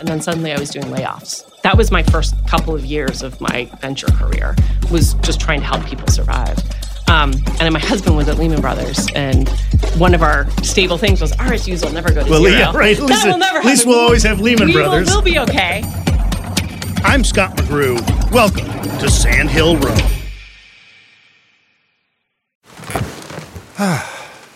and then suddenly I was doing layoffs. That was my first couple of years of my venture career, was just trying to help people survive. Um, and then my husband was at Lehman Brothers, and one of our stable things was RSUs will never go to Well, zero. yeah, right. At least, that will never at least happen. we'll always have Lehman we Brothers. Will, we'll be okay. I'm Scott McGrew. Welcome to Sand Hill Road.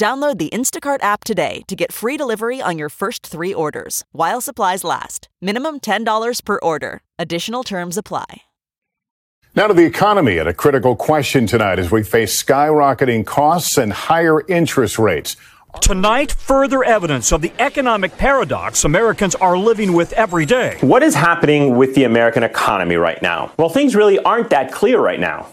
Download the Instacart app today to get free delivery on your first three orders while supplies last. Minimum $10 per order. Additional terms apply. Now to the economy at a critical question tonight as we face skyrocketing costs and higher interest rates. Tonight, further evidence of the economic paradox Americans are living with every day. What is happening with the American economy right now? Well, things really aren't that clear right now.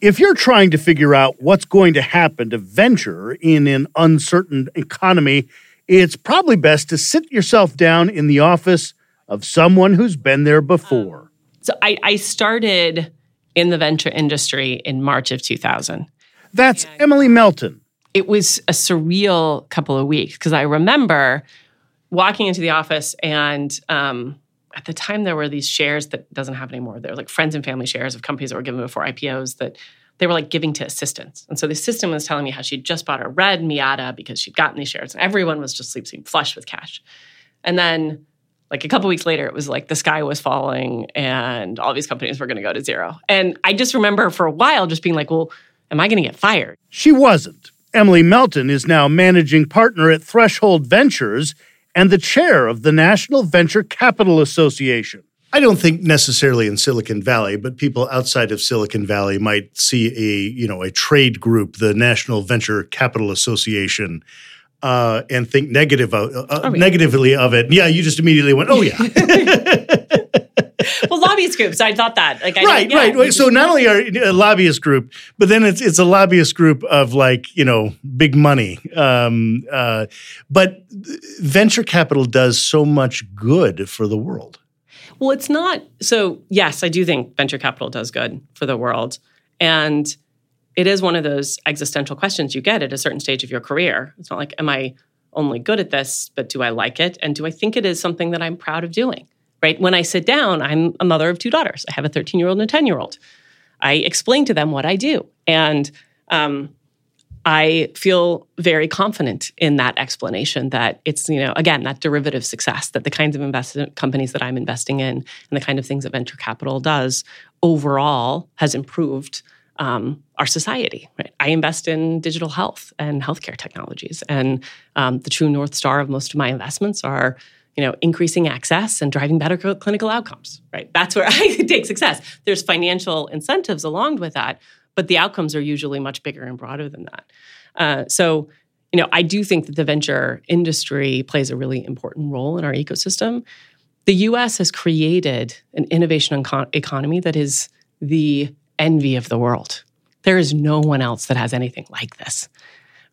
If you're trying to figure out what's going to happen to venture in an uncertain economy, it's probably best to sit yourself down in the office of someone who's been there before. So I, I started in the venture industry in March of 2000. That's Emily Melton. It was a surreal couple of weeks because I remember walking into the office and um, at the time there were these shares that doesn't happen anymore. They're like friends and family shares of companies that were given before IPOs that they were like giving to assistants. And so the assistant was telling me how she'd just bought a red Miata because she'd gotten these shares and everyone was just sleeping flush with cash. And then like a couple weeks later, it was like the sky was falling and all these companies were going to go to zero. And I just remember for a while just being like, well, am I going to get fired? She wasn't. Emily Melton is now managing partner at Threshold Ventures and the chair of the National Venture Capital Association. I don't think necessarily in Silicon Valley, but people outside of Silicon Valley might see a, you know, a trade group, the National Venture Capital Association, uh, and think negative of, uh, Oh, yeah. negatively of it. Yeah, you just immediately went, "Oh yeah." well, lobbyist groups, I thought that. Like, I right, yeah. right, right. So not only are a lobbyist group, but then it's it's a lobbyist group of like you know big money. Um, uh, but venture capital does so much good for the world. Well, it's not. So, yes, I do think venture capital does good for the world. And it is one of those existential questions you get at a certain stage of your career. It's not like, am I only good at this, but do I like it? And do I think it is something that I'm proud of doing? Right? When I sit down, I'm a mother of two daughters. I have a 13 year old and a 10 year old. I explain to them what I do. And um, I feel very confident in that explanation that it's, you know, again, that derivative success, that the kinds of investment companies that I'm investing in and the kind of things that venture capital does overall has improved um, our society. Right? I invest in digital health and healthcare technologies, and um, the true north star of most of my investments are, you know, increasing access and driving better clinical outcomes. Right? That's where I take success. There's financial incentives along with that, but the outcomes are usually much bigger and broader than that. Uh, so, you know, I do think that the venture industry plays a really important role in our ecosystem. The U.S. has created an innovation economy that is the envy of the world. There is no one else that has anything like this,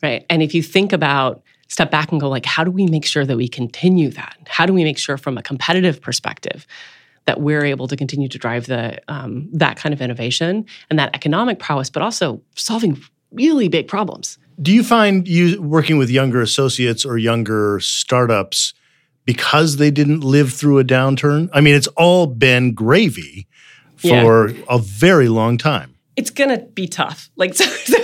right? And if you think about step back and go like, how do we make sure that we continue that? How do we make sure, from a competitive perspective, that we're able to continue to drive the um, that kind of innovation and that economic prowess, but also solving really big problems. Do you find you working with younger associates or younger startups because they didn't live through a downturn? I mean, it's all been gravy for Yeah. a very long time. it's gonna be tough. Like so, so,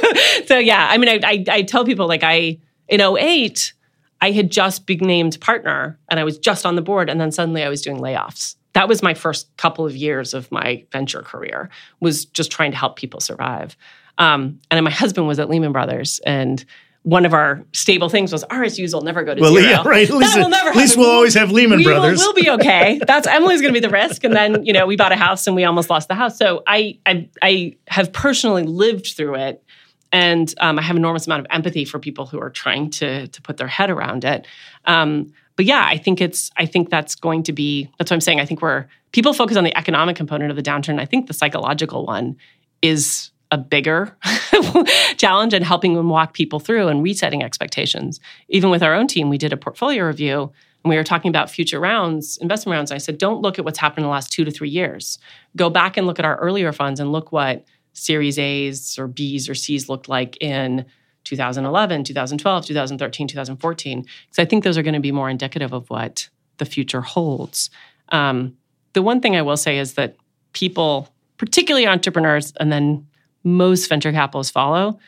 so yeah. I mean, I, I I tell people like I in 08, I had just been named partner and I was just on the board, and then suddenly I was doing layoffs. that was my first couple of years of my venture career was just trying to help people survive. Um, and then my husband was at Lehman Brothers, and one of our stable things was RSUs will never go to Well, zero. yeah, right. At least- will never at least we'll always have Lehman we will- Brothers. We'll, be okay. That's Emily's going to be the risk, and then you know we bought a house and we almost lost the house. So I I, I have personally lived through it, and um, I have enormous amount of empathy for people who are trying to to put their head around it. Um, but yeah, I think it's I think that's going to be that's what I'm saying. I think we're people focus on the economic component of the downturn. I think the psychological one is a bigger challenge and helping them walk people through and resetting expectations. Even with our own team, we did a portfolio review and we were talking about future rounds, investment rounds. And I said, don't look at what's happened in the last two to three years. Go back and look at our earlier funds and look what Series A's or B's or C's looked like in 2011, 2012, 2013, 2014. Because I think those are going to be more indicative of what the future holds. Um, the one thing I will say is that people, particularly entrepreneurs, and then most venture capitalists follow.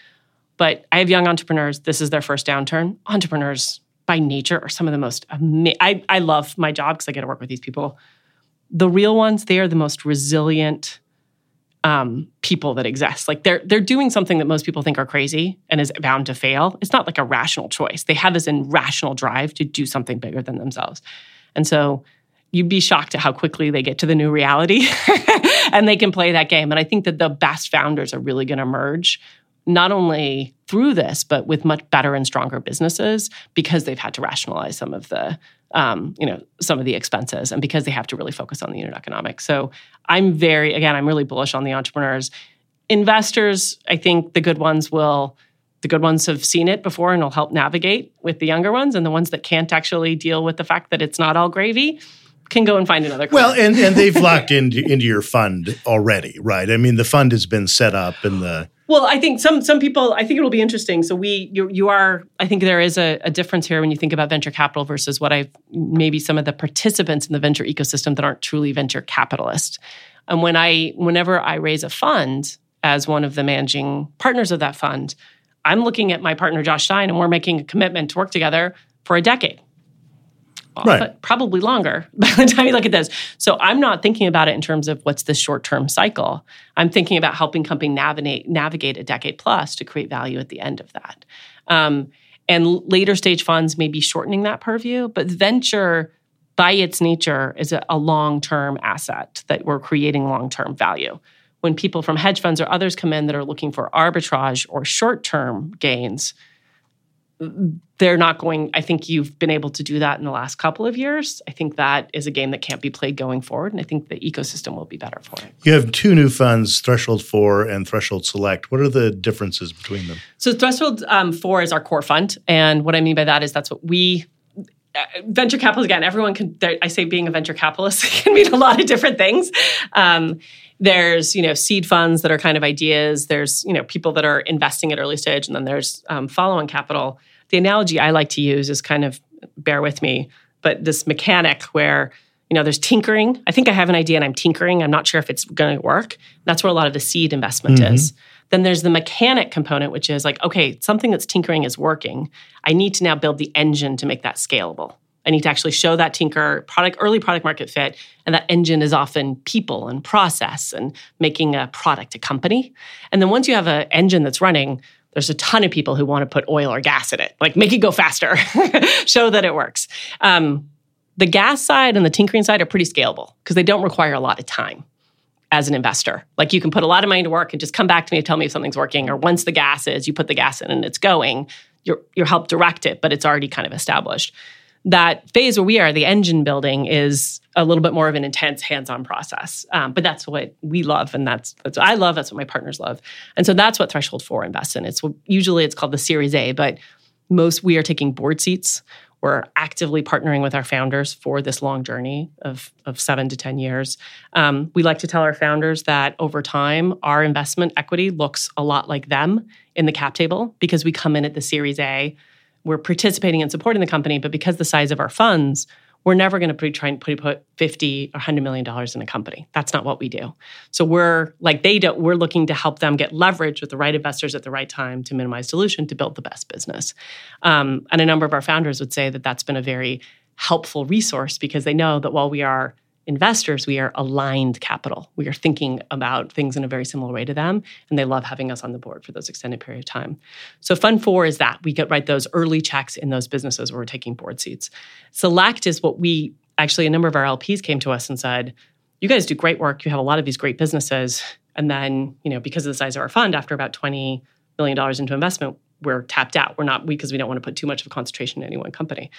But I have young entrepreneurs. This is their first downturn. Entrepreneurs, by nature, are some of the most. Ama- I I love my job because I get to work with these people. The real ones, they are the most resilient um, people that exist. Like they're they're doing something that most people think are crazy and is bound to fail. It's not like a rational choice. They have this irrational drive to do something bigger than themselves, and so you'd be shocked at how quickly they get to the new reality and they can play that game. And I think that the best founders are really going to emerge not only through this, but with much better and stronger businesses because they've had to rationalize some of the, um, you know, some of the expenses and because they have to really focus on the unit economics. So I'm very, again, I'm really bullish on the entrepreneurs. Investors, I think the good ones will the good ones have seen it before and will help navigate with the younger ones and the ones that can't actually deal with the fact that it's not all gravy can go and find another Well, and, and they've locked into into your fund already, right? I mean, the fund has been set up and the Well, I think some some people. I think it will be interesting. So we, you, you are. I think there is a, a difference here when you think about venture capital versus what I maybe some of the participants in the venture ecosystem that aren't truly venture capitalists. And when I, whenever I raise a fund as one of the managing partners of that fund, I'm looking at my partner Josh Stein, and we're making a commitment to work together for a decade. Right. Probably longer by the time you look at this. So I'm not thinking about it in terms of what's the short term cycle. I'm thinking about helping company navigate navigate a decade plus to create value at the end of that. Um, and later stage funds may be shortening that purview, but venture by its nature is a, a long term asset that we're creating long term value. When people from hedge funds or others come in that are looking for arbitrage or short term gains, they're not going i think you've been able to do that in the last couple of years i think that is a game that can't be played going forward and i think the ecosystem will be better for it you have two new funds, Threshold Four and Threshold Select. What are the differences between them? so threshold um, 4 is our core fund and what i mean by that is that's what we uh, venture capital again everyone can i say being a venture capitalist can mean a lot of different things um, there's you know seed funds that are kind of ideas. There's you know people that are investing at early stage and then there's um, follow-on capital. The analogy i like to use is kind of bear with me but this mechanic where you know there's tinkering. I think i have an idea and i'm tinkering. I'm not sure if it's going to work. That's where a lot of the seed investment is. Then there's the mechanic component which is like okay something that's tinkering is working. I need to now build the engine to make that scalable I need to actually show that tinker product, early product market fit, and that engine is often people and process and making a product a company. And then once you have an engine that's running, there's a ton of people who want to put oil or gas in it, like make it go faster, show that it works. Um, the gas side and the tinkering side are pretty scalable because they don't require a lot of time as an investor. Like you can put a lot of money to work and just come back to me and tell me if something's working. Or once the gas is, you put the gas in and it's going. You're you're helped direct it, but it's already kind of established that phase where we are, the engine building, is a little bit more of an intense hands-on process. Um, but that's what we love, and that's that's what I love. That's what my partners love, and so that's what Threshold Four invests in. It's usually it's called the Series A, but most we are taking board seats. We're actively partnering with our founders for this long journey of, of seven to 10 years. Um, we like to tell our founders that over time, our investment equity looks a lot like them in the cap table because we come in at the Series A we're participating and supporting the company, but because the size of our funds, we're never going to be trying to put 50 or 100 million dollars in a company. That's not what we do. So we're like they don't we're looking to help them get leverage with the right investors at the right time to minimize dilution to build the best business. Um, and a number of our founders would say that that's been a very helpful resource because they know that while we are investors, we are aligned capital. We are thinking about things in a very similar way to them, and they love having us on the board for those extended period of time. So Fund Four is that we get write those early checks in those businesses where we're taking board seats. Select is what we actually a number of our LPs came to us and said, "You guys do great work. You have a lot of these great businesses." And then, you know, because of the size of our fund, after about twenty million dollars into investment, we're tapped out. We're not because we don't want to put too much of a concentration in any one company.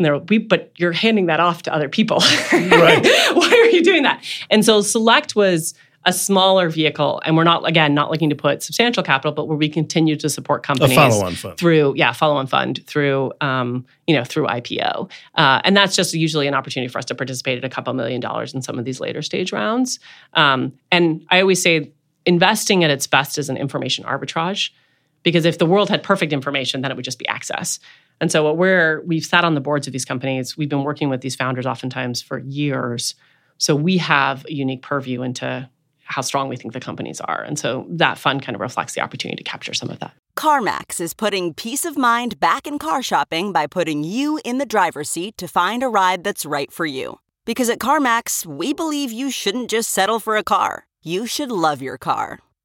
And they're, we, but you're handing that off to other people. Right. Why are you doing that? And so Select was a smaller vehicle, and we're not again not looking to put substantial capital, but where we continue to support companies follow-on fund. through yeah follow-on fund through um, you know through IPO, uh, and that's just usually an opportunity for us to participate at a couple million dollars in some of these later stage rounds. Um, and I always say investing at its best is an information arbitrage because if the world had perfect information, then it would just be access. And so what we're we've sat on the boards of these companies. We've been working with these founders oftentimes for years. So we have a unique purview into how strong we think the companies are. And so that fund kind of reflects the opportunity to capture some of that. CarMax is putting peace of mind back in car shopping by putting you in the driver's seat to find a ride that's right for you. Because at CarMax, we believe you shouldn't just settle for a car, you should love your car.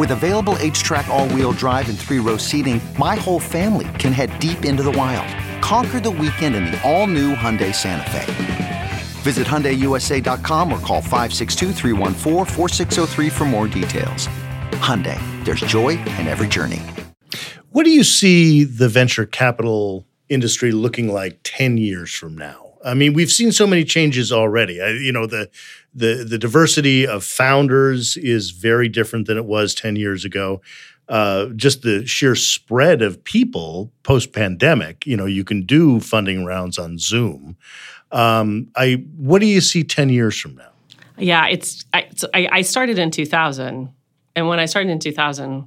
With available HTRAC, all wheel drive, and three row seating, my whole family can head deep into the wild. Conquer the weekend in the all new Hyundai Santa Fe. Visit HyundaiUSA.com or call 562-314-4603 for more details. Hyundai, there's joy in every journey. What do you see the venture capital industry looking like 10 years from now? I mean, we've seen so many changes already. I, you know, the, the the diversity of founders is very different than it was 10 years ago. Uh, just the sheer spread of people post pandemic, you know, you can do funding rounds on Zoom. Um, I what do you see 10 years from now? Yeah, it's I, so I, I started in 2000, and when I started in 2000, there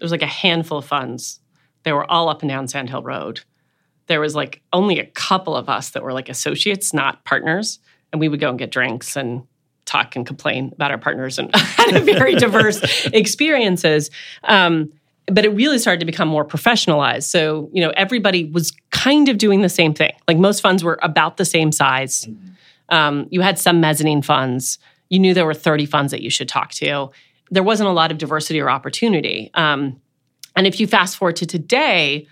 was like a handful of funds. They were all up and down Sand Hill Road. There was like only a couple of us that were like associates, not partners, and we would go and get drinks and talk and complain about our partners and had very diverse experiences. Um, but it really started to become more professionalized. So, you know, everybody was kind of doing the same thing. Like most funds were about the same size. Um, you had some mezzanine funds. You knew there were 30 funds that you should talk to. There wasn't a lot of diversity or opportunity. Um, and if you fast forward to today,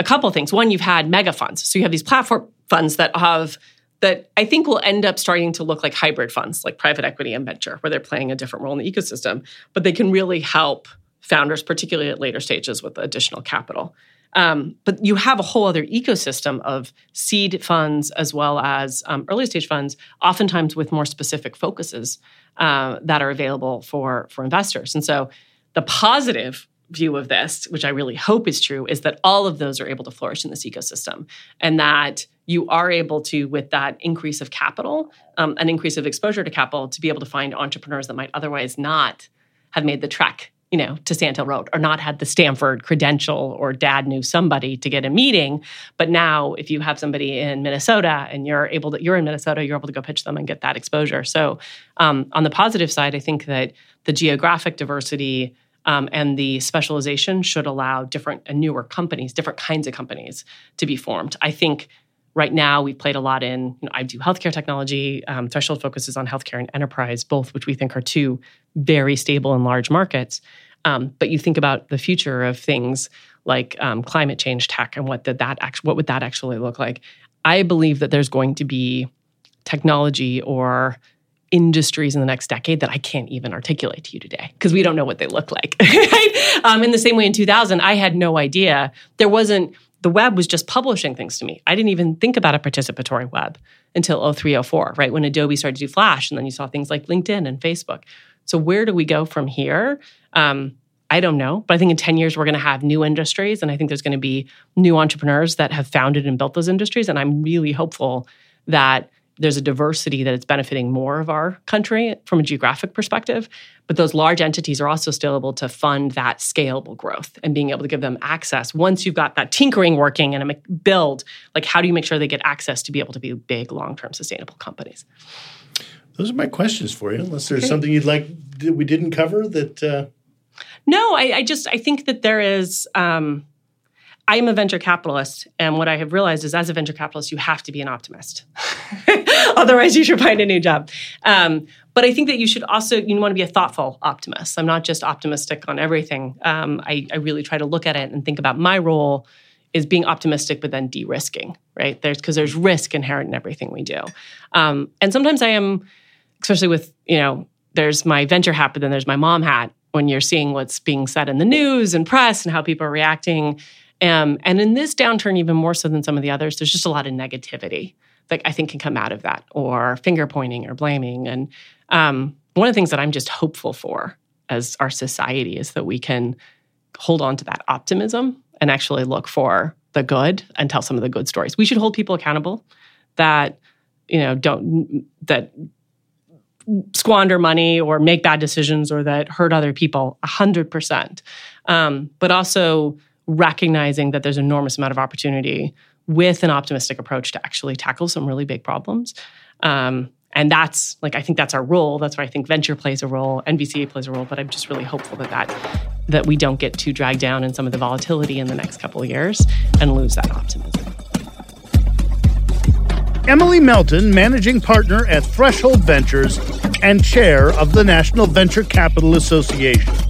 a couple things. One, you've had mega funds. So you have these platform funds that have that I think will end up starting to look like hybrid funds, like private equity and venture, where they're playing a different role in the ecosystem, but they can really help founders, particularly at later stages with additional capital. Um, but you have a whole other ecosystem of seed funds as well as um, early stage funds, oftentimes with more specific focuses uh, that are available for for investors. And so, the positive view of this, which I really hope is true, is that all of those are able to flourish in this ecosystem, and that you are able to, with that increase of capital, um, an increase of exposure to capital, to be able to find entrepreneurs that might otherwise not have made the trek you know, to Sand Hill Road or not had the Stanford credential or dad knew somebody to get a meeting. But now if you have somebody in Minnesota and you're able to, you're in Minnesota, you're able to go pitch them and get that exposure. So um, on the positive side, I think that the geographic diversity um, and the specialization should allow different and newer companies, different kinds of companies to be formed. I think right now we've played a lot in you know, i do healthcare technology um, threshold focuses on healthcare and enterprise both which we think are two very stable and large markets um, but you think about the future of things like um, climate change tech and what did that act- what would that actually look like i believe that there's going to be technology or industries in the next decade that I can't even articulate to you today because we don't know what they look like. right? Um, in the same way, in 2000, I had no idea. There wasn't, the web was just publishing things to me. I didn't even think about a participatory web until 03, 04, right? When Adobe started to do Flash, and then you saw things like LinkedIn and Facebook. So, where do we go from here? Um, I don't know, but I think in 10 years, we're going to have new industries. And I think there's going to be new entrepreneurs that have founded and built those industries. And I'm really hopeful that there's a diversity that it's benefiting more of our country from a geographic perspective. But those large entities are also still able to fund that scalable growth and being able to give them access. Once you've got that tinkering working and a build, like how do you make sure they get access to be able to be big, long term sustainable companies? Those are my questions for you. Unless there's okay. something you'd like that we didn't cover that. Uh... No, I, I, just I think that there is. Um, I am a venture capitalist, and what I have realized is, as a venture capitalist, you have to be an optimist. Otherwise, you should find a new job. Um, but I think that you should also you want to be a thoughtful optimist. I'm not just optimistic on everything. Um, I, I really try to look at it and think about my role is being optimistic, but then de-risking. Right? There's because there's risk inherent in everything we do, um, and sometimes I am, especially with you know, there's my venture hat, but then there's my mom hat. When you're seeing what's being said in the news and press and how people are reacting, um, and in this downturn, even more so than some of the others, there's just a lot of negativity that I think can come out of that, or finger pointing or blaming. And um, one of the things that I'm just hopeful for as our society is that we can hold on to that optimism and actually look for the good and tell some of the good stories. We should hold people accountable that you know don't that squander money or make bad decisions or that hurt other people 100% um, but also recognizing that there's an enormous amount of opportunity with an optimistic approach to actually tackle some really big problems. Um, and that's like I think that's our role. That's where I think venture plays a role, NVCA plays a role. But I'm just really hopeful that that that we don't get too dragged down in some of the volatility in the next couple years and lose that optimism. Emily Melton, managing partner at Threshold Ventures and chair of the National Venture Capital Association.